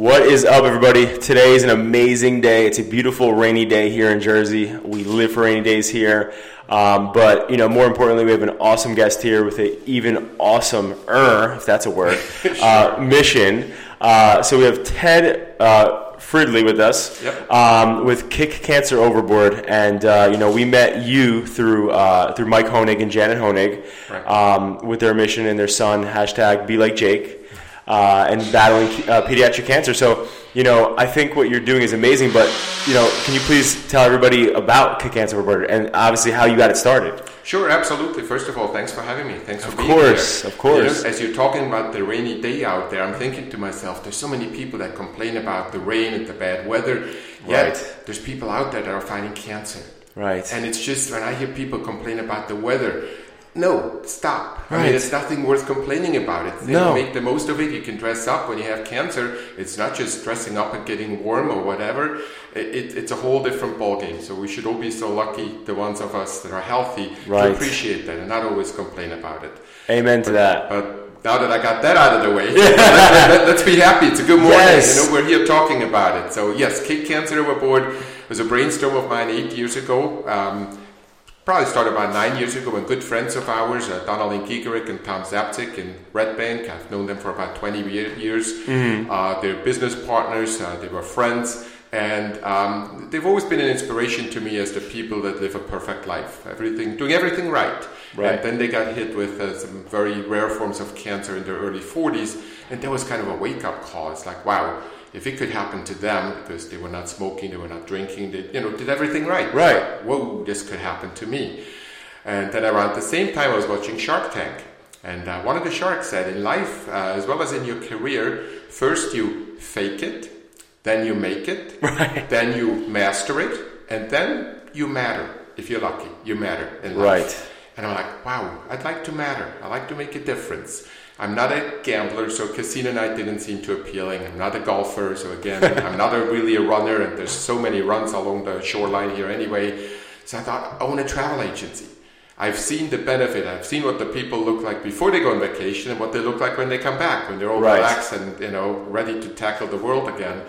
What is up, everybody? Today is an amazing day. It's a beautiful rainy day here in Jersey. We live for rainy days here. Um, but, you know, more importantly, we have an awesome guest here with an even awesomer, if that's a word, uh, mission. Uh, so we have Ted uh, Fridley with us Yep. um, with Kick Cancer Overboard. And, uh, you know, we met you through, uh, through Mike Honig and Janet Honig Right. um, with their mission and their son, hashtag Be Like Jake uh, and battling uh, pediatric cancer. So, you know, I think what you're doing is amazing. But, you know, can you please tell everybody about Kick Cancer Overboard and obviously how you got it started? Sure, absolutely. First of all, thanks for having me. Thanks for Of being course, here. of course. You know, as you're talking about the rainy day out there, I'm thinking to myself, there's so many people that complain about the rain and the bad weather. Yet Right. there's people out there that are fighting cancer. Right. And it's just when I hear people complain about the weather, no, stop. I mean, it's nothing worth complaining about. It. You No. make the most of it. You can dress up when you have cancer. It's not just dressing up and getting warm or whatever. It, it, it's a whole different ballgame. So we should all be so lucky, the ones of us that are healthy, Right. to appreciate that and not always complain about it. Amen to that. But now that I got that out of the way, let, us be happy. It's a good morning. Yes. You know, we're here talking about it. So yes, Kick Cancer Overboard was a brainstorm of mine eight years ago. Um, probably started about nine years ago when good friends of ours, uh, Donald Gigerick and Tom Zapcic in Red Bank, I've known them for about 20 ye- years. Uh, they're business partners, uh, they were friends. And um, they've always been an inspiration to me as the people that live a perfect life, everything, doing everything right. Right. And then they got hit with uh, some very rare forms of cancer in their early 40s, and that was kind of a wake up call. It's like, wow, if it could happen to them because they were not smoking, they were not drinking, they you know did everything right. Right. Whoa, this could happen to me. And then around the same time, I was watching Shark Tank, and uh, one of the sharks said, in life uh, as well as in your career, first you fake it, then you make it, then you master it, and then you matter. If you're lucky, you matter in life. Right. And I'm like, wow, I'd like to matter. I like to make a difference. I'm not a gambler, so casino night didn't seem too appealing. I'm not a golfer, so again, I'm not a, really a runner, and there's so many runs along the shoreline here anyway. So I thought, I own a travel agency. I've seen the benefit. I've seen what the people look like before they go on vacation and what they look like when they come back, when they're all Right. relaxed and you know ready to tackle the world again.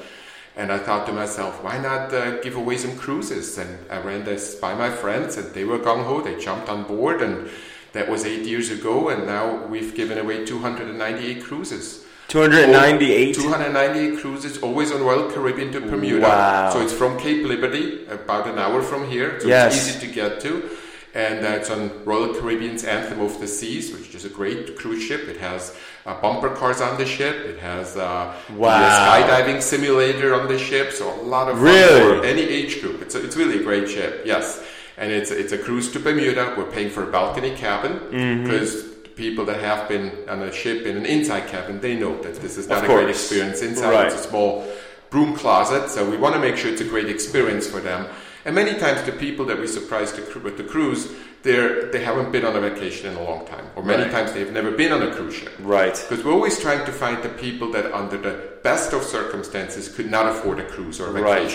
And I thought to myself, why not uh, give away some cruises? And I ran this by my friends, and they were gung ho. They jumped on board, and that was eight years ago. And now we've given away 298 cruises. 298. 298 cruises, always on Royal Caribbean to Bermuda. Wow. So it's from Cape Liberty, about an hour from here. So Yes. it's easy to get to. And uh, it's on Royal Caribbean's Anthem of the Seas, which is a great cruise ship. It has uh, bumper cars on the ship. It has uh, Wow. the skydiving simulator on the ship. So a lot of fun Really? for any age group. It's, a, it's really a great ship, yes. And it's, it's a cruise to Bermuda. We're paying for a balcony cabin Mm-hmm. because people that have been on a ship in an inside cabin, they know that this is not Of a great experience inside. Right. It's a small broom closet, so we want to make sure it's a great experience for them. And many times, the people that we surprise cru- with the cruise, they're, they haven't been on a vacation in a long time, or many Right. times they've never been on a cruise ship. Right. Because we're always trying to find the people that, under the best of circumstances, could not afford a cruise or a Right.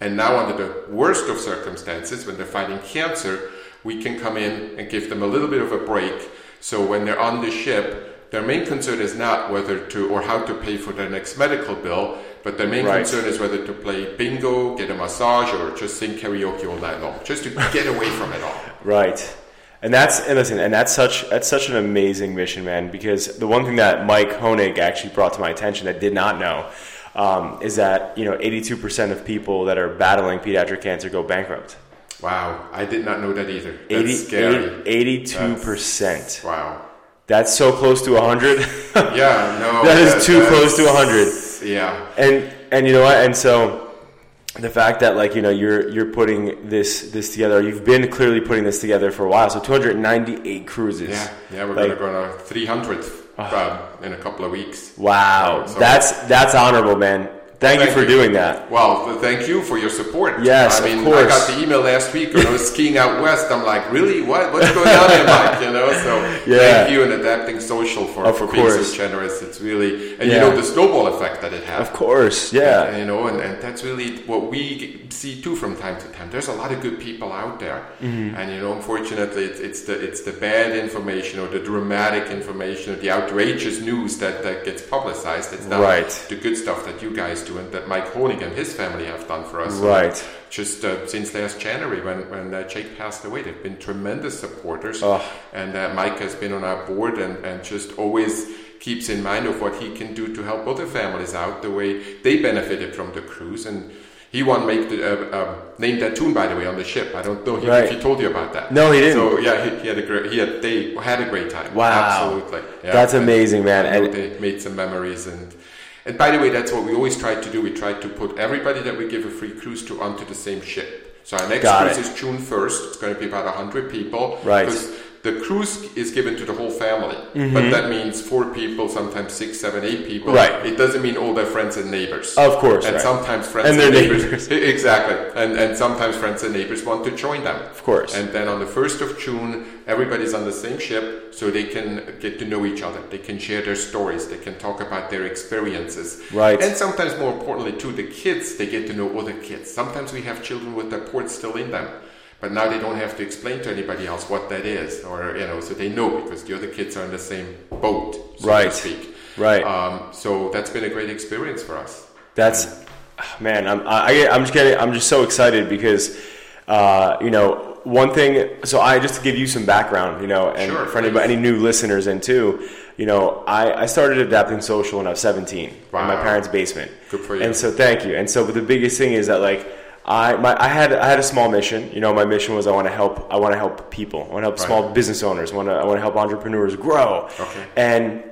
And now, under the worst of circumstances, when they're fighting cancer, we can come in and give them a little bit of a break. So when they're on the ship, their main concern is not whether to or how to pay for their next medical bill, but their main Right. concern is whether to play bingo, get a massage, or just sing karaoke all night long, just to get away from it all. Right. And that's and listen, and that's such that's such an amazing mission, man. Because the one thing that Mike Honig actually brought to my attention that I did not know um, is that you know 82 percent of people that are battling pediatric cancer go bankrupt. Wow, I did not know that either. That's 80, scary. 82 percent. Wow. That's so close to 100. Yeah, no. That is too close to 100. Yeah. and and you know what? And so the fact that like you know you're you're putting this this together, you've been clearly putting this together for a while. So 298 cruises. Yeah, yeah, we're Like- gonna go on our 300th um, in a couple of weeks. Wow, So- that's that's honorable, man. Thank, Thank you for you. doing that. Well, thank you for your support. Yes, I mean, of course. I got the email last week when I was skiing out west. I'm like, really? What? What's going on here, Mike? You know, so Yeah. thank you and adapting social for, Of for being so generous. It's really, and you know, the snowball effect that it has. Of course, And, yeah. you know, and, and that's really what we see too from time to time. There's a lot of good people out there, Mm-hmm. and you know, unfortunately, it's, it's the it's the bad information or the dramatic information or the outrageous news that, that gets publicized. It's not Right. the good stuff that you guys do and that Mike Honig and his family have done for us. Right. Just uh, since last January, when when uh, Jake passed away, they've been tremendous supporters, Oh. and uh, Mike has been on our board and, and just always keeps in mind of what he can do to help other families out the way they benefited from the cruise and. He won make the uh, uh, named that tune by the way on the ship. I don't know if Right. he told you about that. No, he didn't. So yeah, he, he had a great he had they had a great time. Wow. absolutely. Yeah. That's And amazing, man. I know And- they made some memories and and by the way, that's what we always try to do. We try to put everybody that we give a free cruise to onto the same ship. So our next Got cruise it. is June first. It's going to be about hundred people. Right. Because the cruise is given to the whole family, but that means four people, sometimes six, seven, eight people. Mm-hmm. Right. It doesn't mean all their friends and neighbors. Of course, And right. sometimes friends And and, their neighbors. exactly. And and sometimes friends and neighbors want to join them. Of course. And then on the first of June, everybody's on the same ship, so they can get to know each other. They can share their stories. They can talk about their experiences. Right. And sometimes, more importantly, too, the kids they get to know other kids. Sometimes we have children with their ports still in them, but now they don't have to explain to anybody else what that is, or you know, so they know because the other kids are in the same boat, so Right. to speak. Right. Um, so that's been a great experience for us. That's man. I'm I, I'm just getting. I'm just so excited because uh, you know one thing. So I just to give you some background, you know, and Sure, for anybody, any new listeners in too, you know, I, I started adapting social when I was 17 in my parents' basement. Good for you. And so thank you. And so the biggest thing is that like. I, my, I had I had a small mission. You know, my mission was I want to help. I want to help people. I want to help Right. small business owners. I want to I want to help entrepreneurs grow. Okay. And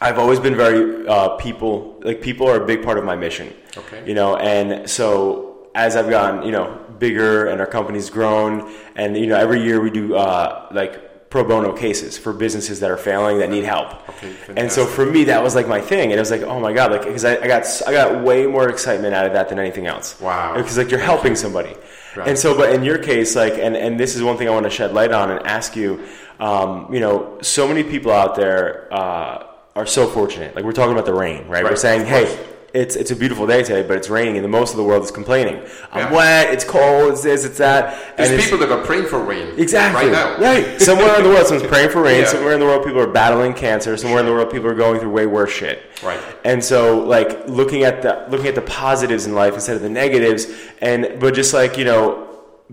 I've always been very uh, people like people are a big part of my mission. Okay. You know, and so as I've gotten you know bigger and our company's grown, and you know every year we do uh, like pro bono cases for businesses that are failing that need help. Okay, and so for me that was like my thing, and it was like oh my god, like because I, I got I got way more excitement out of that than anything else. Wow. Because like you're helping somebody. Right. And so, but in your case, like, and, and this is one thing I want to shed light on and ask you, um, you know, so many people out there uh, are so fortunate. Like we're talking about the rain, right? We're saying, hey. It's it's a beautiful day today, but it's raining, and the most of the world is complaining. I'm Yeah. wet. It's cold. It's this. It's that. There's and people that are praying for rain Exactly. right now. Right. Somewhere in the world, someone's praying for rain. Yeah. Somewhere in the world, people are battling cancer. Somewhere in the world, people are going through way worse shit. Right. And so, like looking at the looking at the positives in life instead of the negatives, and but just like you know,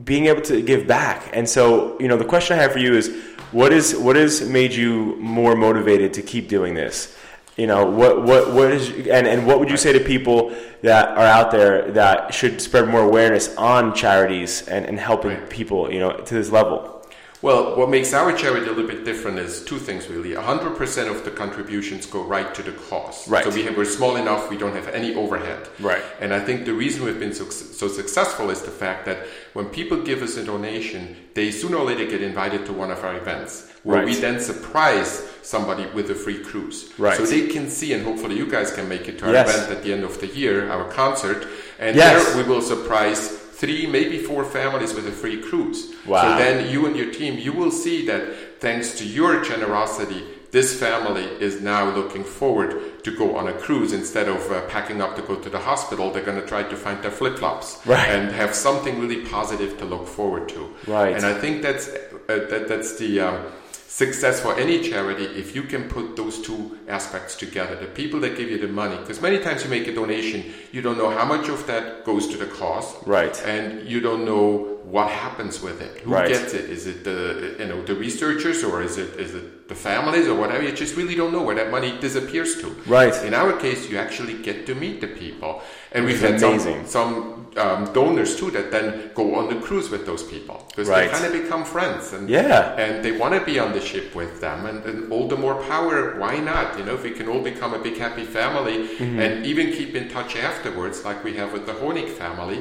being able to give back. And so, you know, the question I have for you is, what is what has made you more motivated to keep doing this? You know, what what what is and and what would you say to people that are out there that should spread more awareness on charities and, and helping Right. people, you know, to this level? Well, what makes our charity a little bit different is two things really. 100% of the contributions go right to the cause. Right. So we have, we're small enough, we don't have any overhead. Right. And I think the reason we've been so, so successful is the fact that when people give us a donation, they sooner or later get invited to one of our events where we then surprise somebody with a free cruise. Right. So they can see, and hopefully you guys can make it to our Yes. event at the end of the year, our concert. And Yes. there we will surprise three, maybe four families with a free cruise. Wow. So then you and your team, you will see that thanks to your generosity, this family is now looking forward to go on a cruise instead of uh, packing up to go to the hospital. They're going to try to find their flip flops Right. and have something really positive to look forward to. Right. And I think that's uh, that, that's the um, success for any charity if you can put those two aspects together. The people that give you the money, because many times you make a donation, you don't know how much of that goes to the cause, Right. And you don't know what happens with it. Who Right. gets it? Is it the you know the researchers or is it is it the families or whatever? You just really don't know where that money disappears to. Right. In our case, you actually get to meet the people, and we've had amazing. some some um, donors too that then go on the cruise with those people because Right. they kind of become friends and Yeah. and they want to be on the ship with them and, and all the more power why not you know if we can all become a big happy family Mm-hmm. and even keep in touch afterwards like we have with the Honig family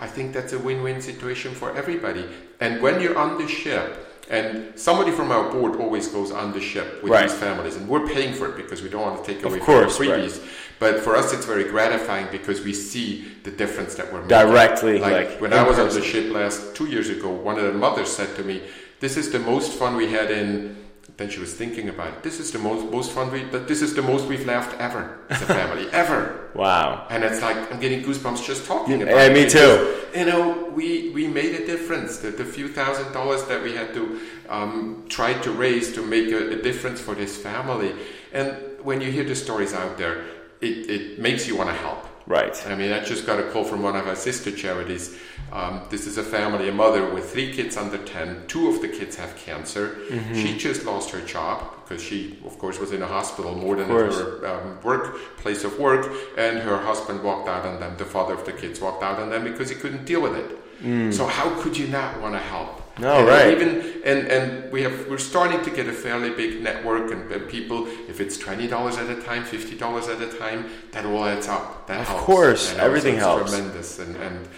I think that's a win-win situation for everybody and when you're on the ship and somebody from our board always goes on the ship with Right. these families and we're paying for it because we don't want to take Of away course, from the freebies But for us, it's very gratifying because we see the difference that we're making. Directly, like, like when I was person. on the ship last two years ago, one of the mothers said to me, "This is the most fun we had in." Then she was thinking about it. This is the most most fun we, but this is the most we've laughed ever as a family ever. Wow! And it's like I'm getting goosebumps just talking about. Yeah, it. me too. You know, we we made a difference. The, the few thousand dollars that we had to um, try to raise to make a, a difference for this family, and when you hear the stories out there, it, it makes you want to help. Right. I mean, I just got a call from one of our sister charities. Um, this is a family, a mother with three kids under 10. Two of the kids have cancer. Mm-hmm. She just lost her job because she, of course, was in a hospital more than her um, work, place of work. And her husband walked out on them. The father of the kids walked out on them because he couldn't deal with it. Mm. So, how could you not want to help? No, and right. Even and and we have we're starting to get a fairly big network and, and people. If it's twenty dollars at a time, fifty dollars at a time, that all adds up. That of helps. course, everything helps. Tremendous, and and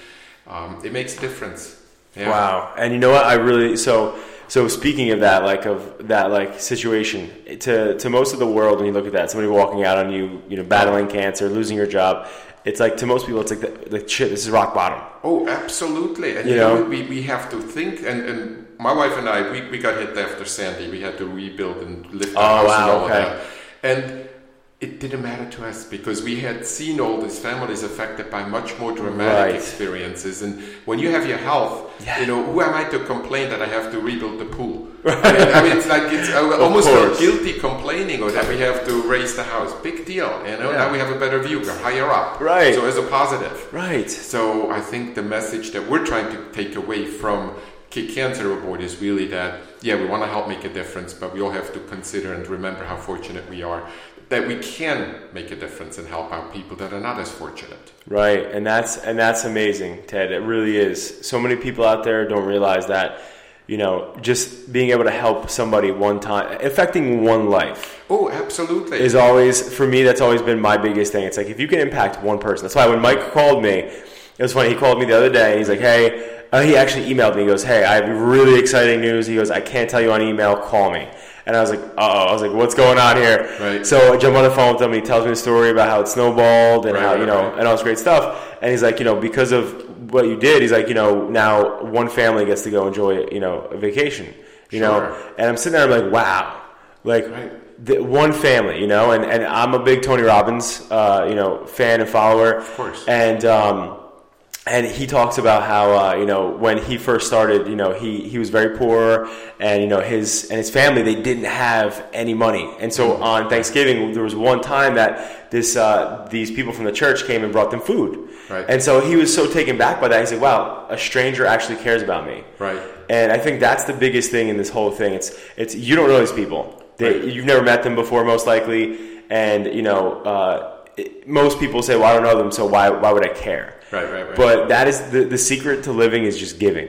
um, it makes a difference. Yeah. Wow, and you know what? I really so. So speaking of that, like of that like situation, to to most of the world, when you look at that, somebody walking out on you, you know, battling cancer, losing your job, it's like to most people, it's like the, shit. This is rock bottom. Oh, absolutely. And you, you know, know, we, we have to think. And, and my wife and I, we, we got hit after Sandy. We had to rebuild and lift the oh, house wow, and all okay. that. And it didn't matter to us because we had seen all these families affected by much more dramatic right. experiences. And when you have your health, yeah. you know, who am I to complain that I have to rebuild the pool? Right. I, mean, I, mean, it's like it's uh, almost like guilty complaining or that we have to raise the house. Big deal, you know. Yeah. Now we have a better view. We're higher up, right? So as a positive, right? So I think the message that we're trying to take away from Kick Cancer Aboard is really that yeah, we want to help make a difference, but we all have to consider and remember how fortunate we are that we can make a difference and help out people that are not as fortunate. Right, and that's and that's amazing, Ted. It really is. So many people out there don't realize that. You know, just being able to help somebody one time, affecting one life. Oh, absolutely. Is always for me. That's always been my biggest thing. It's like if you can impact one person. That's why when Mike called me, it was funny. He called me the other day. And he's like, "Hey." Uh, he actually emailed me. He goes, "Hey, I have really exciting news." He goes, "I can't tell you on email. Call me." And I was like, oh, I was like, what's going on here? Right. So I jump on the phone with him. He tells me the story about how it snowballed and right, how, you know, right. and all this great stuff. And he's like, you know, because of what you did, he's like, you know, now one family gets to go enjoy, you know, a vacation, you sure. know? And I'm sitting there, I'm like, wow. Like, the, one family, you know? And, and I'm a big Tony Robbins, uh, you know, fan and follower. Of course. And, um, and he talks about how uh, you know when he first started, you know he, he was very poor, and you know his and his family they didn't have any money, and so mm-hmm. on Thanksgiving there was one time that this uh, these people from the church came and brought them food, right. and so he was so taken back by that. He said, "Wow, a stranger actually cares about me." Right. And I think that's the biggest thing in this whole thing. It's it's you don't know these people. They, right. You've never met them before, most likely, and you know. Uh, most people say, "Well, I don't know them, so why why would I care?" Right, right, right. But that is the the secret to living is just giving.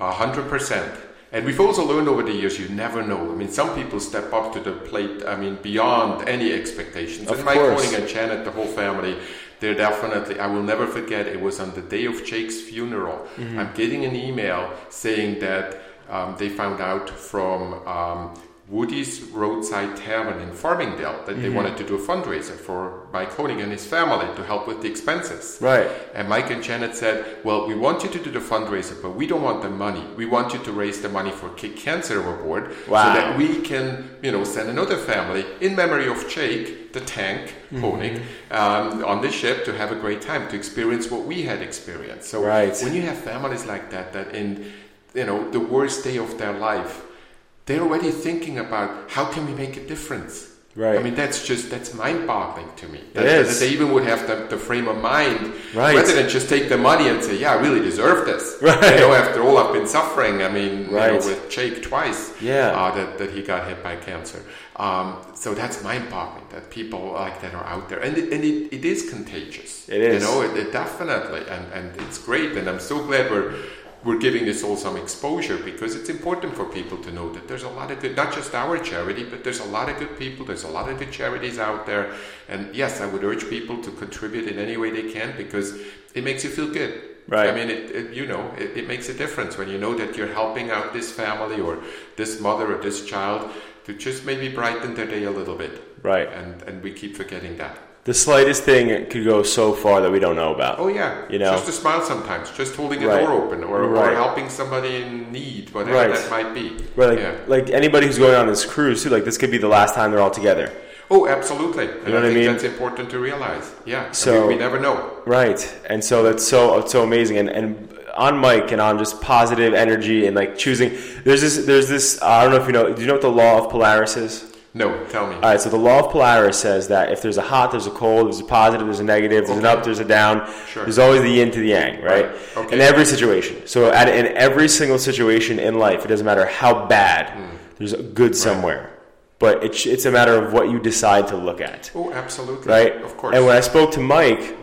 A hundred percent. And we've also learned over the years, you never know. I mean, some people step up to the plate. I mean, beyond any expectations. Of and Mike Honig and Janet, the whole family, they're definitely. I will never forget. It was on the day of Jake's funeral. Mm-hmm. I'm getting an email saying that um, they found out from. Um, Woody's Roadside Tavern in Farmingdale that mm-hmm. they wanted to do a fundraiser for Mike Honig and his family to help with the expenses. Right. And Mike and Janet said, Well, we want you to do the fundraiser, but we don't want the money. We want you to raise the money for Kick Cancer Aboard wow. so that we can, you know, send another family in memory of Jake, the tank, mm-hmm. Honig, um, on the ship to have a great time, to experience what we had experienced. So right. when you have families like that, that in, you know, the worst day of their life, they're already thinking about how can we make a difference. Right. I mean, that's just that's mind-boggling to me. That, is. That they even would have the, the frame of mind right. rather than just take the money and say, "Yeah, I really deserve this." Right. You know, after all, I've been suffering. I mean, right. you know, with Jake twice. Yeah. Uh, that that he got hit by cancer. Um, so that's mind-boggling that people like that are out there, and it, and it, it is contagious. It is. You know, it, it definitely, and and it's great, and I'm so glad we're we're giving this all some exposure because it's important for people to know that there's a lot of good, not just our charity, but there's a lot of good people, there's a lot of good charities out there. And yes, I would urge people to contribute in any way they can because it makes you feel good. Right. I mean, it, it you know, it, it, makes a difference when you know that you're helping out this family or this mother or this child to just maybe brighten their day a little bit. Right. And and we keep forgetting that. The slightest thing could go so far that we don't know about. Oh yeah, You know? just a smile sometimes, just holding a Right. door open, or, Right. or helping somebody in need, whatever Right. that might be. Right, like, yeah. like anybody who's going on this cruise too, like this could be the last time they're all together. Oh, absolutely. And know I what I mean? that's important to realize. Yeah. I So- mean, we never know. Right, and so that's so it's so amazing, and and on Mike and on just positive energy and like choosing. There's this there's this I don't know if you know. Do you know what the law of polarity is? No, tell me. All right, so the law of polarity says that if there's a hot, there's a cold, there's a positive, there's a negative, there's an up, there's a down. Sure. There's always the yin to the yang, right? Right. Okay. In every situation. So at, in every single situation in life, it doesn't matter how bad, Hmm. there's a good somewhere. But it's, it's a matter of what you decide to look at oh, absolutely. right? Of course. And when I spoke to Mike,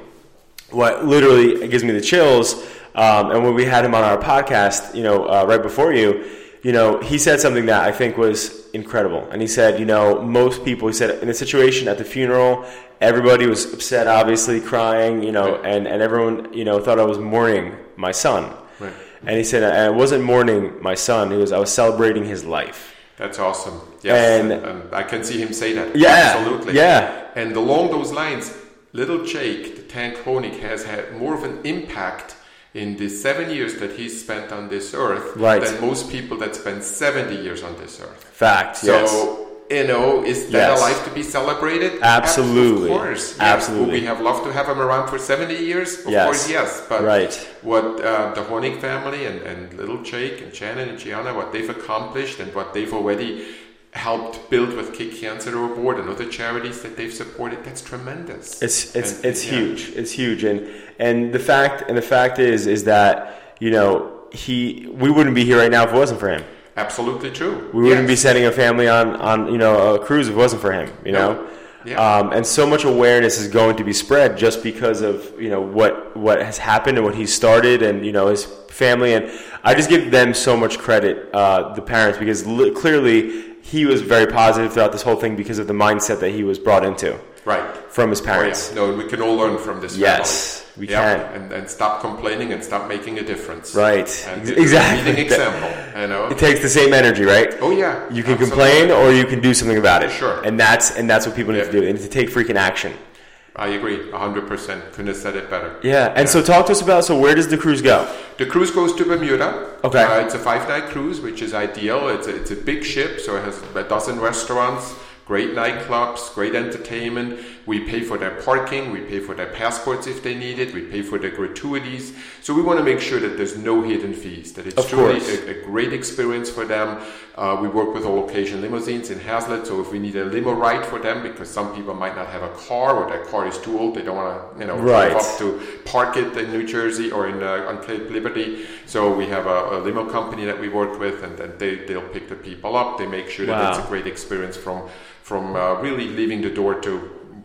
what literally gives me the chills, um, and when we had him on our podcast, you know, uh, right before you, you know, he said something that I think was incredible. And he said, you know, most people, he said, in the situation at the funeral, everybody was upset, obviously crying, you know, Right. and, and everyone, you know, thought I was mourning my son. Right. And he said, I wasn't mourning my son. He was, I was celebrating his life. That's awesome. Yes, And- I can see him say that. Yeah, absolutely. yeah. And along those lines, little Jake, the tank Honig, has had more of an impact in the seven years that he spent on this earth Right. than most people that spend 70 years on this earth. Fact, So, yes. you know, is that Yes. a life to be celebrated? Absolutely. Of course. Yes. Absolutely. Would we have loved to have him around for 70 years? Of Yes. course, yes. But Right. what uh, the Honig family and, and little Jake and Shannon and Gianna, what they've accomplished and what they've already helped build with Kick Cancer Award and other charities that they've supported, that's tremendous. It's it's And- it's yeah. huge. It's huge, and and the fact and the fact is is that you know he we wouldn't be here right now if it wasn't for him. Absolutely true. We wouldn't be sending a family on on you know a cruise if it wasn't for him. You No. know. Yeah. Um, and so much awareness is going to be spread just because of you know what what has happened and what he started and you know his family and I just give them so much credit uh, the parents because li- clearly he was very positive throughout this whole thing because of the mindset that he was brought into Right. from his Oh, yeah. parents. No, we can all learn from this. Yes, family. we Yeah, can. and, and stop complaining and stop making a difference. Right. And Ex- it's a exactly. leading example. You know. It takes the same energy, right? Oh yeah. You can absolutely. complain or you can do something about it. Sure. And that's and that's what people need Yeah. to do. They need to take freaking action. I agree, hundred percent. Couldn't have said it better. Yeah. And so talk to us about so where does the cruise go? The cruise goes to Bermuda. Okay. Uh, it's a five-night cruise, which is ideal. It's a, it's a big ship, so it has a dozen restaurants, great nightclubs, great entertainment. We pay for their parking, we pay for their passports if they need it, we pay for their gratuities. So we want to make sure that there's no hidden fees, that it's Of truly a, a great experience for them. Uh, we work with all occasion limousines in Hazlet, so if we need a limo ride for them, because some people might not have a car or their car is too old, they don't want to, you know, Right. drive up to park it in New Jersey or in uh, on Cape Liberty. So we have a, a limo company that we work with, and then they they'll pick the people up. They make sure that it's a great experience from from uh, really leaving the door to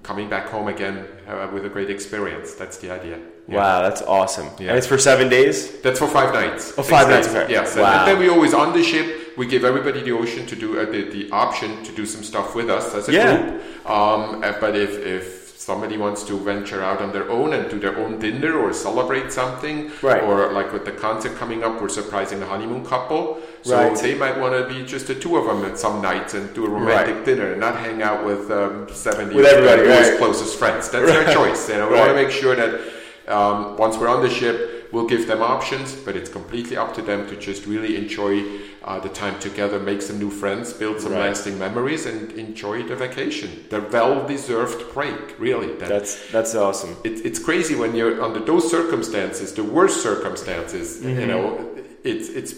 coming back home again uh, with a great experience. That's the idea. Yeah. Wow, that's awesome. Yeah. And it's for seven days? That's for five nights. Oh, five nights, okay. Yes, Wow. and then we always on the ship. We give everybody the ocean to do uh, the, the option to do some stuff with us as a Yeah. group. Um, uh, but if if somebody wants to venture out on their own and do their own dinner or celebrate something, Right. or like with the concert coming up, we're surprising a honeymoon couple. So Right. they might want to be just the two of them at some nights and do a romantic Right. dinner and not hang out with um, 70 With of everybody, their right. closest friends. That's their choice. You know, we want to make sure that um, once we're on the ship, we'll give them options, but it's completely up to them to just really enjoy uh, the time together, make some new friends, build some Right. lasting memories, and enjoy the vacation. The well-deserved break, really. That- That's that's awesome. it, it's crazy when you're under those circumstances, the worst circumstances. Mm-hmm. You know, it's it's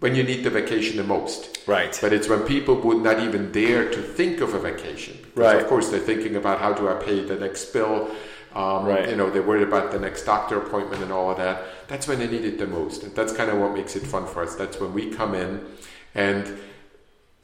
when you need the vacation the most. Right. But it's when people would not even dare to think of a vacation. Because Right. Of course, they're thinking about how do I pay the next bill. Um, Right. You know, they're worried about the next doctor appointment and all of that. That's when they need it the most. And that's kind of what makes it fun for us. That's when we come in and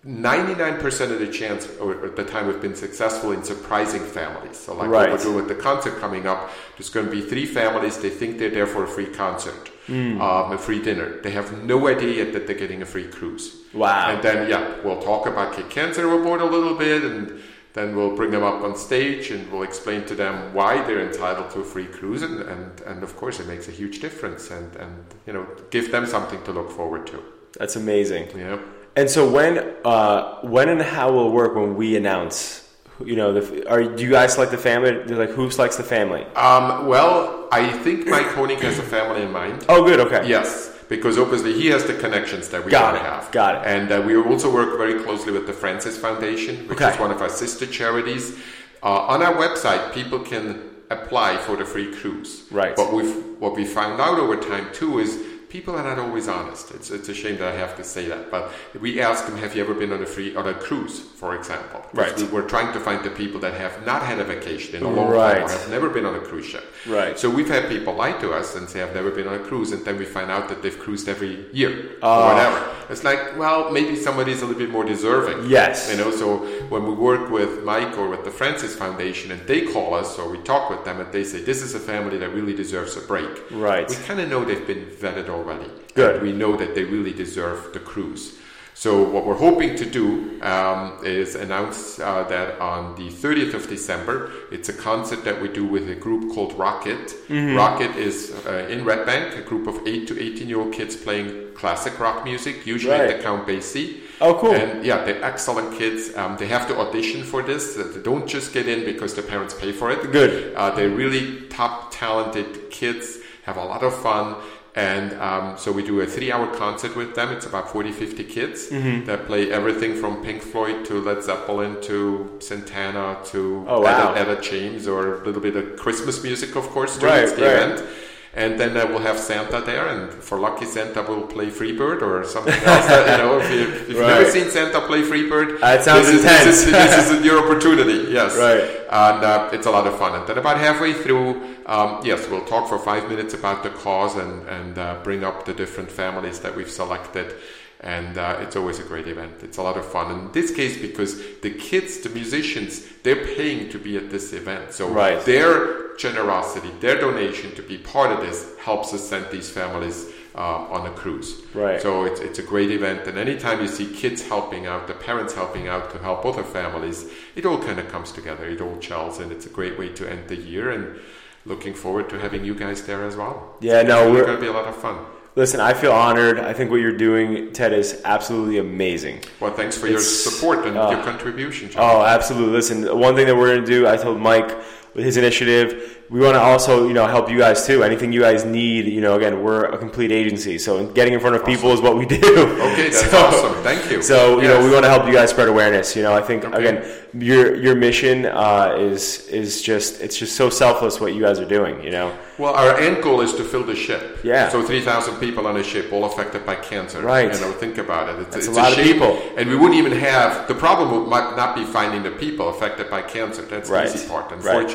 99% of the chance or the time we've been successful in surprising families. So, like Right. what we're doing with the concert coming up, there's going to be three families. They think they're there for a free concert, Hmm. um, a free dinner. They have no idea yet that they're getting a free cruise. Wow. And then, yeah, we'll talk about Kick Cancer Award a little bit, and then we'll bring them up on stage and we'll explain to them why they're entitled to a free cruise. And, and, and of course, it makes a huge difference and, and, you know, give them something to look forward to. That's amazing. Yeah. And so when uh, when and how will it work when we announce you know, the, are do you guys select the family? Like who selects the family? Um, well, I think Mike Honig has a family in mind. Oh, good. Okay. Yes, because obviously he has the connections that we Got don't it, have. got it. And uh, we also work very closely with the Francis Foundation, which Okay. is one of our sister charities. Uh, on our website, people can apply for the free cruise. Right. But we've, what we found out over time too is people are not always honest. It's, it's a shame that I have to say that. But we ask them, have you ever been on a free on a cruise, for example?" Right. We, we're trying to find the people that have not had a vacation in a long Right. time or have never been on a cruise ship. Right. So we've had people lie to us and say, I've never been on a cruise, and then we find out that they've cruised every year Oh. or ah. whatever. It's like, well, maybe somebody's a little bit more deserving. Yes. You know, so when we work with Mike or with the Francis Foundation and they call us or we talk with them and they say, this is a family that really deserves a break. Right. We kind of know they've been vetted already. Good. We know that they really deserve the cruise. So what we're hoping to do um, is announce uh, that on the 30th of December, it's a concert that we do with a group called Rocket. Mm-hmm. Rocket is uh, in Red Bank, a group of 8 to 18 year old kids playing classic rock music, usually at the Count Basie. Oh, cool. And yeah, they're excellent kids. Um, they have to audition for this. Uh, They don't just get in because the parents pay for it. Good. Uh, they're really top talented kids, have a lot of fun. And um, so we do a three hour concert with them. It's about 40, 50 kids Mm-hmm. that play everything from Pink Floyd to Led Zeppelin to Santana to Oh, wow. Etta, Etta James or a little bit of Christmas music, of course, during Right, the right. event. And then uh, we'll have Santa there, and for lucky Santa, we'll play Freebird or something else. You know, if, you, if you've never seen Santa play Freebird, That sounds this is, this is, this is your opportunity. Yes, Right. And uh, it's a lot of fun. And then about halfway through, um, yes, we'll talk for five minutes about the cause and and uh, bring up the different families that we've selected. And uh, it's always a great event. It's a lot of fun. In this case, because the kids, the musicians, they're paying to be at this event. So Right. their generosity, their donation to be part of this helps us send these families uh, on a cruise. Right. So it's, it's a great event. And anytime you see kids helping out, the parents helping out to help other families, it all kind of comes together. It all gels. And it's a great way to end the year. And looking forward to having you guys there as well. Yeah, no, it's we're- going to be a lot of fun. Listen, I feel honored. I think what you're doing, Ted, is absolutely amazing. Well, thanks for your support and uh, your contribution, John. Oh, absolutely. Listen, one thing that we're going to do, I told Mike with his initiative, we want to also, you know, help you guys too. Anything you guys need, you know, again, we're a complete agency, so getting in front of people is what we do. Okay, that's So- awesome. Thank you. So, you know, we want to help you guys spread awareness. You know, I think Okay. again, your your mission uh, is is just it's just so selfless what you guys are doing. You know, Well, our end goal is to fill the ship. Yeah. So 3,000 people on a ship, all affected by cancer. Right. You know, think about it. It's, That's a it's lot of people. And we wouldn't even have, the problem would, might not be finding the people affected by cancer. That's Right. the easy part, Right.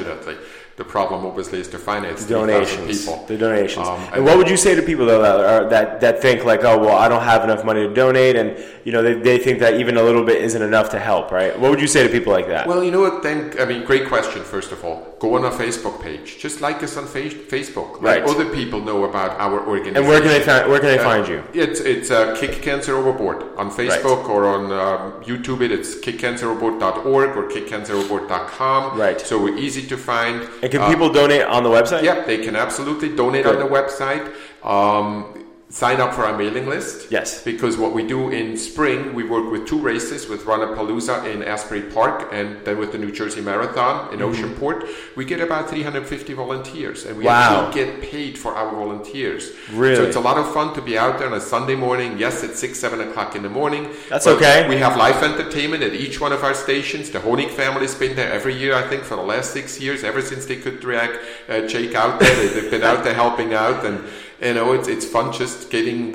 The problem, obviously, is to finance 3,000 donations, people. the donations. Um, and what would you say to people though that, are, that that think like, oh well, I don't have enough money to donate, and you know they, they think that even a little bit isn't enough to help, right? What would you say to people like that? Well, you know what? Then, I mean, great question. First of all, go on our Facebook page. Just like us on fa- Facebook. Let Right. other people know about our organization. and where can they find where can they Uh, find you? It's it's uh, Kick Cancer Overboard on Facebook or on um, YouTube. It it's kickcanceroverboard.org or kickcanceroverboard.com. Right. So we're easy to find. And can Uh, people donate on the website? Yep, they can absolutely donate on the website. Um, sign up for our mailing list. Yes. Because what we do in spring, we work with two races with Runapalooza in Asbury Park and then with the New Jersey Marathon in Oceanport. We get about 350 volunteers and we Mm-hmm. Wow. actually get paid for our volunteers. Really? So it's a lot of fun to be out there on a Sunday morning. Yes, it's 6, 7 o'clock in the morning. That's okay. We have live entertainment at each one of our stations. The Honig family's been there every year, I think, for the last six years, ever since they could drag uh, Jake out there. They've been out there helping out, and you know it's it's fun just getting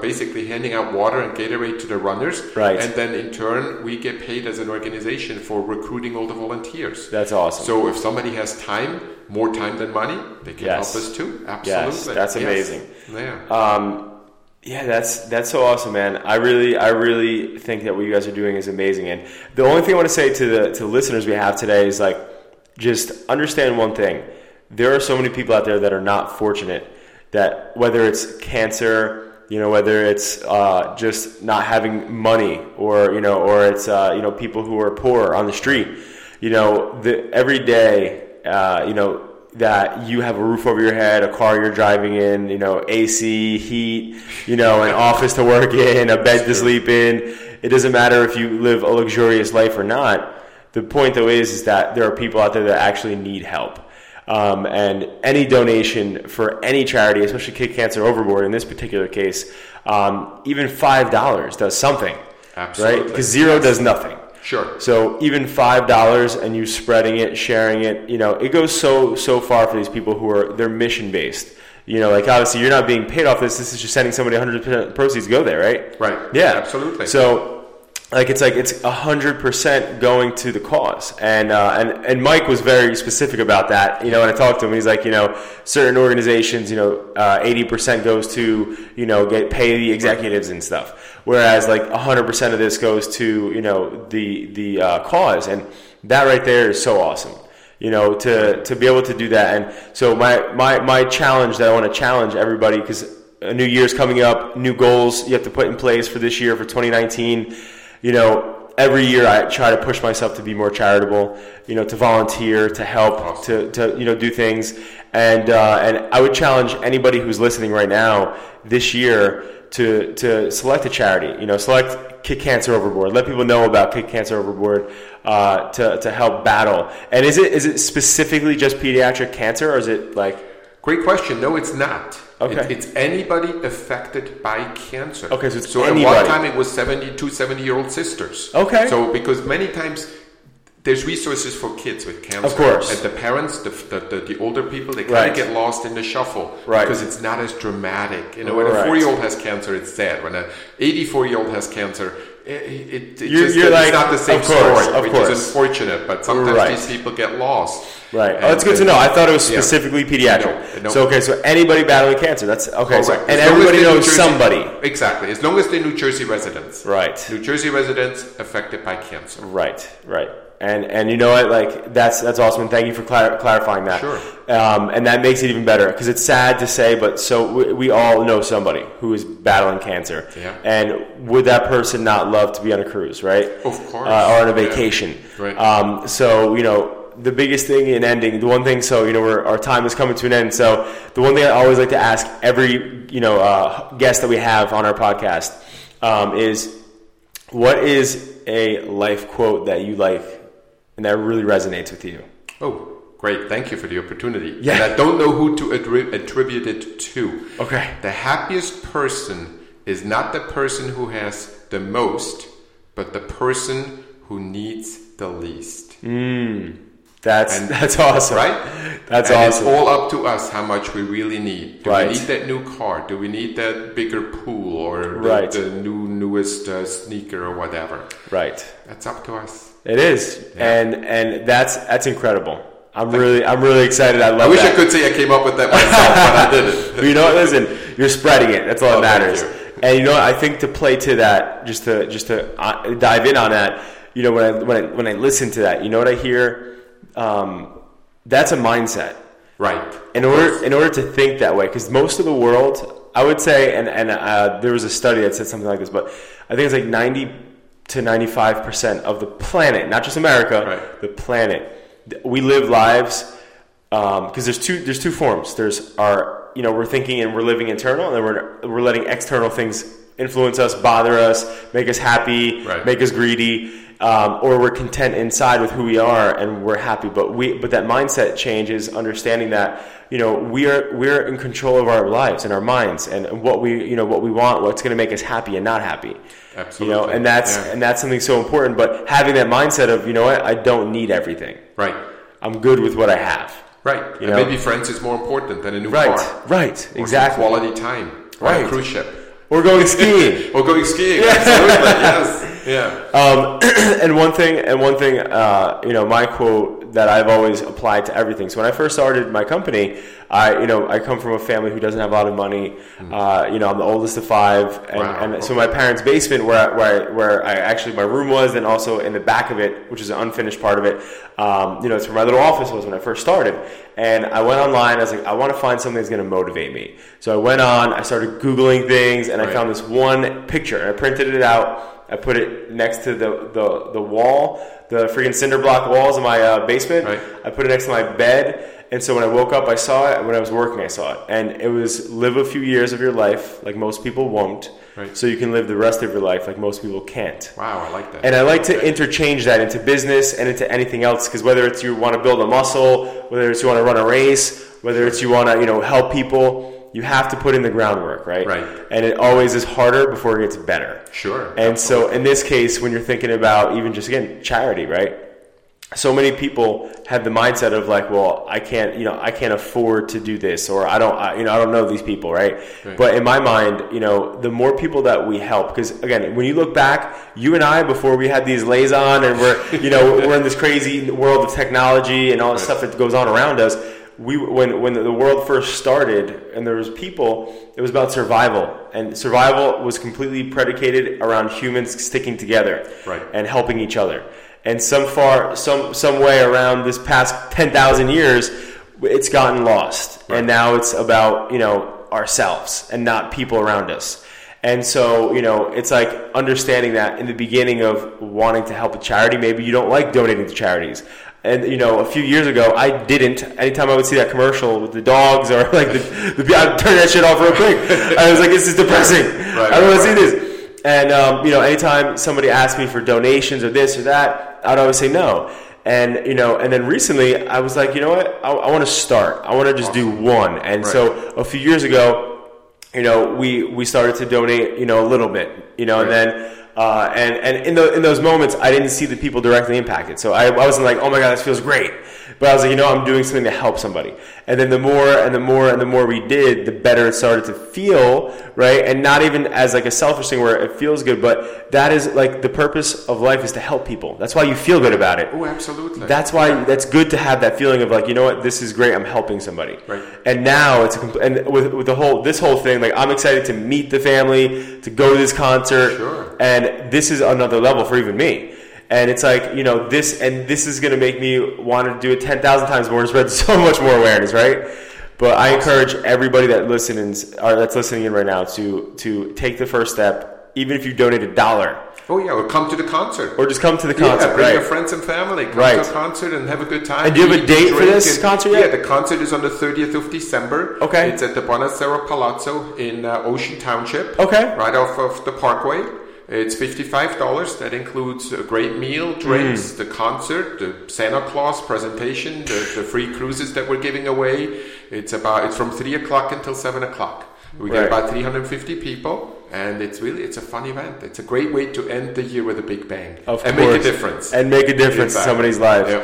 basically handing out water and Gatorade to the runners, Right. And then in turn, we get paid as an organization for recruiting all the volunteers. That's awesome. So if somebody has time, more time than money, they can Yes. help us too. Absolutely, that's Yes. amazing. Yeah. Um, yeah, that's that's so awesome, man. I really, I really think that what you guys are doing is amazing. And the only thing I want to say to the to the listeners we have today is like, just understand one thing: there are so many people out there that are not fortunate. That whether it's cancer, you know, whether it's uh, just not having money, or you know, or it's uh, you know people who are poor on the street. You know, the, every day, uh, you know, that you have a roof over your head, a car you're driving in, you know, AC, heat, you know, an office to work in, a bed to sleep in. It doesn't matter if you live a luxurious life or not. The point though is, is that there are people out there that actually need help. Um, and any donation for any charity, especially Kick Cancer Overboard in this particular case, um, even five dollars does something, Absolutely. right? Because zero does nothing. Sure. So even five dollars and you spreading it, sharing it, you know, it goes so so far for these people who are they're mission based. You know, like obviously you're not being paid off this. This is just sending somebody 100 percent proceeds go there, right? Right. Yeah. Absolutely. So like it's like it's hundred percent going to the cause, and uh, and and Mike was very specific about that. You know, when I talked to him, he's like, you know, certain organizations, you know, uh, eighty percent goes to you know get pay the executives and stuff, whereas like hundred percent of this goes to you know the the uh, cause, and that right there is so awesome. You know, to to be able to do that, and so my my my challenge that I want to challenge everybody because a new year's coming up, new goals you have to put in place for this year for 2019 you know, every year I try to push myself to be more charitable, you know, to volunteer, to help, to, to you know, do things. And, uh, and I would challenge anybody who's listening right now this year to, to select a charity, you know, select Kick Cancer Overboard. Let people know about Kick Cancer Overboard uh, to, to help battle. And is it, is it specifically just pediatric cancer or is it like. Great question. No, it's not. Okay. It, it's anybody affected by cancer. Okay, so so at one time it was 72, 70 year old sisters. Okay. So because many times there's resources for kids with cancer. Of course. And the parents, the, the, the, the older people, they kind Right. of get lost in the shuffle. Right. Because it's not as dramatic. You know, when a four year old has cancer, it's sad. When an 84 year old has cancer, it, it, it You're- just, you're it's like, not the same of course, story, of which course. is unfortunate. But sometimes Right. these people get lost. Right. Oh, and- oh, that's good to know. I thought it was Yeah. specifically pediatric. No, no. So okay, so anybody battling cancer. That's okay. So, and everybody knows Jersey- somebody. Exactly. As long as they're New Jersey residents. Right. New Jersey residents affected by cancer. Right. Right. And and you know what? Like that's that's awesome. And thank you for clar- clarifying that. Sure. Um, and that makes it even better because it's sad to say, but so we, we all know somebody who is battling cancer. Yeah. And would that person not love to be on a cruise, right? Of course. Uh, or on a Yeah. vacation. Right. Um, so you know the biggest thing in ending, the one thing. So you know we're, our time is coming to an end. So the one thing I always like to ask every you know uh, guest that we have on our podcast um, is, what is a life quote that you like and that really resonates with you? Oh, great. Thank you for the opportunity. Yeah. And I don't know who to attri- attribute it to. Okay. The happiest person is not the person who has the most, but the person who needs the least. That's And- that's awesome. Right? That's and awesome. It's all up to us how much we really need. Do Right. we need that new car? Do we need that bigger pool or the, Right. the new newest uh, sneaker or whatever? right. That's up to us. It is, and and that's that's incredible. I'm really I'm really excited. I love. I wish that. I could say I came up with that myself, but I didn't. You know what? Listen, you're spreading it. That's all Oh, that thank matters. you. And you know? I think to play to that, just to just to uh, dive in on that. You know, when I when I when I listen to that, you know what I hear? Um, that's a mindset. Right. In order in order to think that way, because most of the world, I would say, and and uh, there was a study that said something like this, but I think it's like ninety to ninety five percent of the planet, not just America, Right. the planet. We live lives because there's two there's two forms. There's our you know we're thinking and we're living internal, and then we're we're letting external things influence us, bother us, make us happy, Right. make us greedy. Um, or we're content inside with who we are and we're happy. But we, but that mindset change is understanding that you know we are we're in control of our lives and our minds and what we you know what we want, what's going to make us happy and not happy. Absolutely. You know, and that's Yeah. and that's something so important. But having that mindset of you know what, I don't need everything. Right. I'm good with what I have. Right. You and know? maybe friends is more important than a new Right, car. right, some exactly. Quality time. On Right. a cruise ship. Or going skiing. Or going skiing. Absolutely. yes. Yeah. Um, and one thing, and one thing, uh, you know, my quote that I've always applied to everything. So when I first started my company, I, you know, I come from a family who doesn't have a lot of money. Uh, you know, I'm the oldest of five, and, Wow, and so my parents' basement, where I, where I, where I actually my room was, and also in the back of it, which is an unfinished part of it. Um, you know, it's where my little office was when I first started. And I went online. I was like, I want to find something that's going to motivate me. So I went on. I started googling things, and I found this one picture. And I printed it out. I put it next to the, the, the wall, the freaking cinder block walls in my uh, basement. Right. I put it next to my bed, And so when I woke up, I saw it. When I was working, I saw it. And it was live a few years of your life like most people won't. Right. So you can live the rest of your life like most people can't. Wow, I like that. And I like to Okay. interchange that into business and into anything else because whether it's you want to build a muscle, whether it's you want to run a race, whether it's you want to you know help people, you have to put in the groundwork, right? Right. And it always is harder before it gets better. Sure. And so in this case, when you're thinking about even just again charity, right? So many people have the mindset of like, well, I can't, you know, I can't afford to do this, or I don't, I, you know, I don't know these people, right? Right. But in my mind, you know, the more people that we help, because again, when you look back, you and I, before we had these lays on, and we're, you know, we're in this crazy world of technology and all the stuff that goes on around us. We, when when the world first started and there was people, it was about survival, and survival was completely predicated around humans sticking together Right. and helping each other. And some far, some some way around this past ten thousand years, it's gotten lost, and now it's about you know ourselves and not people around us. And so you know, it's like understanding that in the beginning of wanting to help a charity, maybe you don't like donating to charities. And you know, a few years ago, I didn't. Anytime I would see that commercial with the dogs or like the, the I'd turn that shit off real quick. I was like, this is depressing. I don't want to see this. And um, you know, anytime somebody asked me for donations or this or that, I'd always say no. And you know, and then recently I was like, you know what? I, I want to start. I want to just do one. And so a few years ago, you know, we we started to donate, you know, a little bit, you know, and then. Uh, and and in, the, in those moments, I didn't see the people directly impacted. So I, I wasn't like, oh my God, this feels great. But I was like, you know, I'm doing something to help somebody. And then the more and the more and the more we did, the better it started to feel, right? And not even as like a selfish thing where it feels good, but that is like the purpose of life is to help people. That's why you feel good about it. Oh, absolutely. That's why that's good to have that feeling of like, you know what, this is great. I'm helping somebody. Right. And now it's a compl- and with with the whole this whole thing, like I'm excited to meet the family, to go to this concert, Sure. and this is another level for even me. And it's like you know this, and this is going to make me want to do it ten thousand times more and spread so much more awareness, right? But I encourage everybody that listens or that's listening in right now to to take the first step, even if you donate a dollar oh, yeah, or come to the concert. or just come to the Yeah, concert, bring right? your friends and family. Come Right. to a concert and have a good time. And do you have a date for this and- concert yet? Yeah, the concert is on the 30th of December. Okay. It's at the Bonacera Palazzo in uh, Ocean Township. Okay. Right off of the Parkway. It's $55. That includes a great meal, drinks, Mm. the concert, the Santa Claus presentation, the, the free cruises that we're giving away. It's about it's from 3 o'clock until 7 o'clock. We Right. get about 350 people, and it's really it's a fun event. It's a great way to end the year with a big bang Of and course. make a difference. and make a difference in somebody's life. Yeah.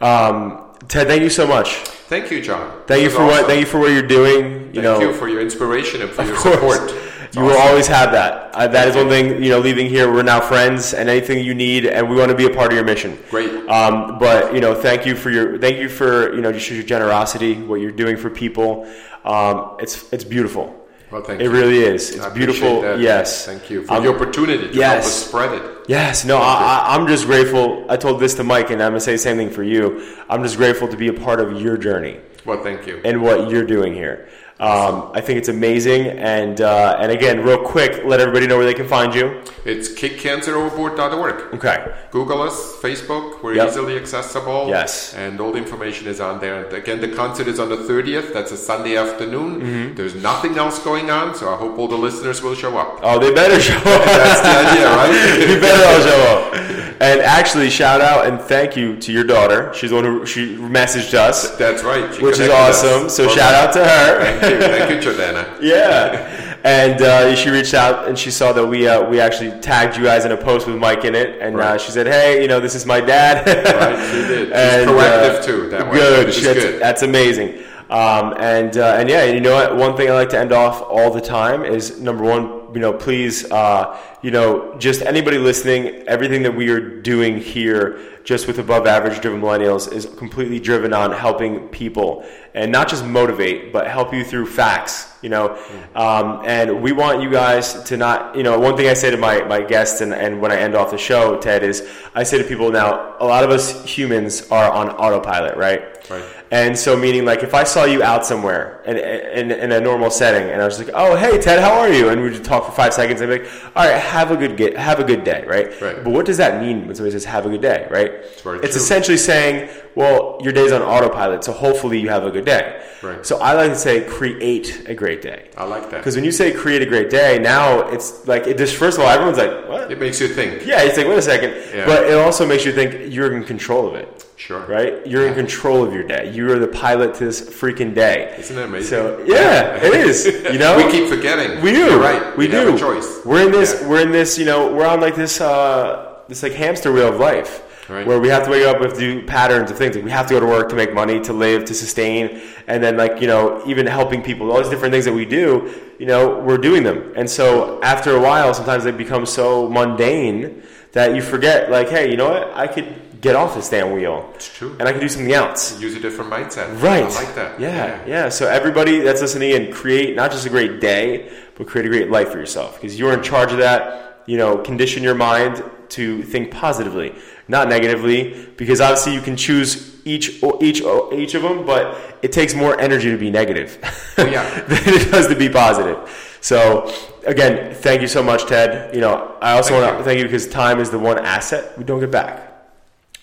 Um, Ted, thank you so much. Thank you, John. Thank you for was what thank you for what you're doing. You Thank know, you for your inspiration and for your course. support. It's You will always have that. Uh, that is one thing. You know, leaving here, we're now friends, and anything you need, and we want to be a part of your mission. Great. Um, but you know, thank you for your thank you for you know just your generosity, what you're doing for people. Um, it's it's beautiful. Well, thank you. it you. really is. It's beautiful. that. Yes. Thank you for Um, the opportunity to yes. help us spread it. Yes, no, I, I, I'm just grateful. I told this to Mike, and I'm gonna say the same thing for you. I'm just grateful to be a part of your journey Well, thank you. and what you're doing here. Um, I think it's amazing, and uh, and again, real quick, let everybody know where they can find you. It's kickcanceroverboard.org. Okay. Google us, Facebook. We're Yep. easily accessible. Yes. And all the information is on there. And again, the concert is on the 30th. That's a Sunday afternoon. Mm-hmm. There's nothing else going on, so I hope all the listeners will show up. Oh, they better show up. That's the idea, right? you better all show up. And actually, shout out and thank you to your daughter. She's the one who she messaged us, That's right. She which is awesome. So shout out to her. Thank you. Thank you, Jordana. Yeah, and uh, she reached out and she saw that we uh, we actually tagged you guys in a post with Mike in it, and uh, she said, "Hey, you know, this is my dad." Right, she did. She's And, proactive uh, too, that way, Good, is that's, good. that's amazing. Um, and uh, and yeah, you know what? One thing I like to end off all the time is number one. You know, please, uh, you know, just anybody listening, everything that we are doing here, just with above average driven millennials, is completely driven on helping people and not just motivate, but help you through facts. You know, um, and we want you guys to not. You know, one thing I say to my my guests and, and when I end off the show, Ted, is I say to people now, a lot of us humans are on autopilot, right? Right. And so, meaning like if I saw you out somewhere in, in, in a normal setting, and I was like, "Oh, hey Ted, how are you?" and we would talk for five seconds, I'd be like, "All right, have a good get, have a good day, right?" Right. But what does that mean when somebody says "have a good day," right? very It's essentially saying, "Well, your day's on autopilot, so hopefully you have a good day." Right. So I like to say, "Create a great day." I like that. Because when you say create a great day, now it's like it just first of all, everyone's like, "What?" It makes you think. Yeah, you like, wait a second. Yeah. But it also makes you think you're in control of it. Sure. Right? You're in control of your day. You are the pilot to this freaking day. Isn't that amazing? So yeah, it is. You know, we keep forgetting. we do. You're right. We, have do. a choice. We're in this. Yeah. We're in this. You know, we're on like this. Uh, this like hamster wheel of life. Right. Where we have to wake up with do patterns of things. Like we have to go to work to make money, to live, to sustain, and then like you know, even helping people. All these different things that we do. You know, we're doing them, and so after a while, sometimes they become so mundane that you forget. Like, hey, you know what? I could get off this damn wheel. It's true. And I can do something else. Use a different mindset. Right. I like that. Yeah, yeah. So everybody that's listening in, create not just a great day, but create a great life for yourself because you're in charge of that. You know, condition your mind to think positively, not negatively, because obviously you can choose each each each of them, but it takes more energy to be negative Oh, yeah. than it does to be positive. So again, thank you so much, Ted. You know, I also want to thank you because time is the one asset we don't get back.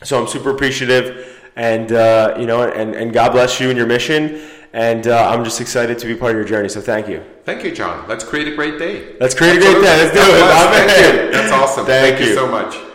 So I'm super appreciative, and uh, you know, and, and God bless you and your mission. And uh, I'm just excited to be part of your journey. So thank you. Thank you, John. Let's create a great day. Let's create a great day. Let's do God it. bless. Thank you. That's awesome. Thank Thank you you. so much.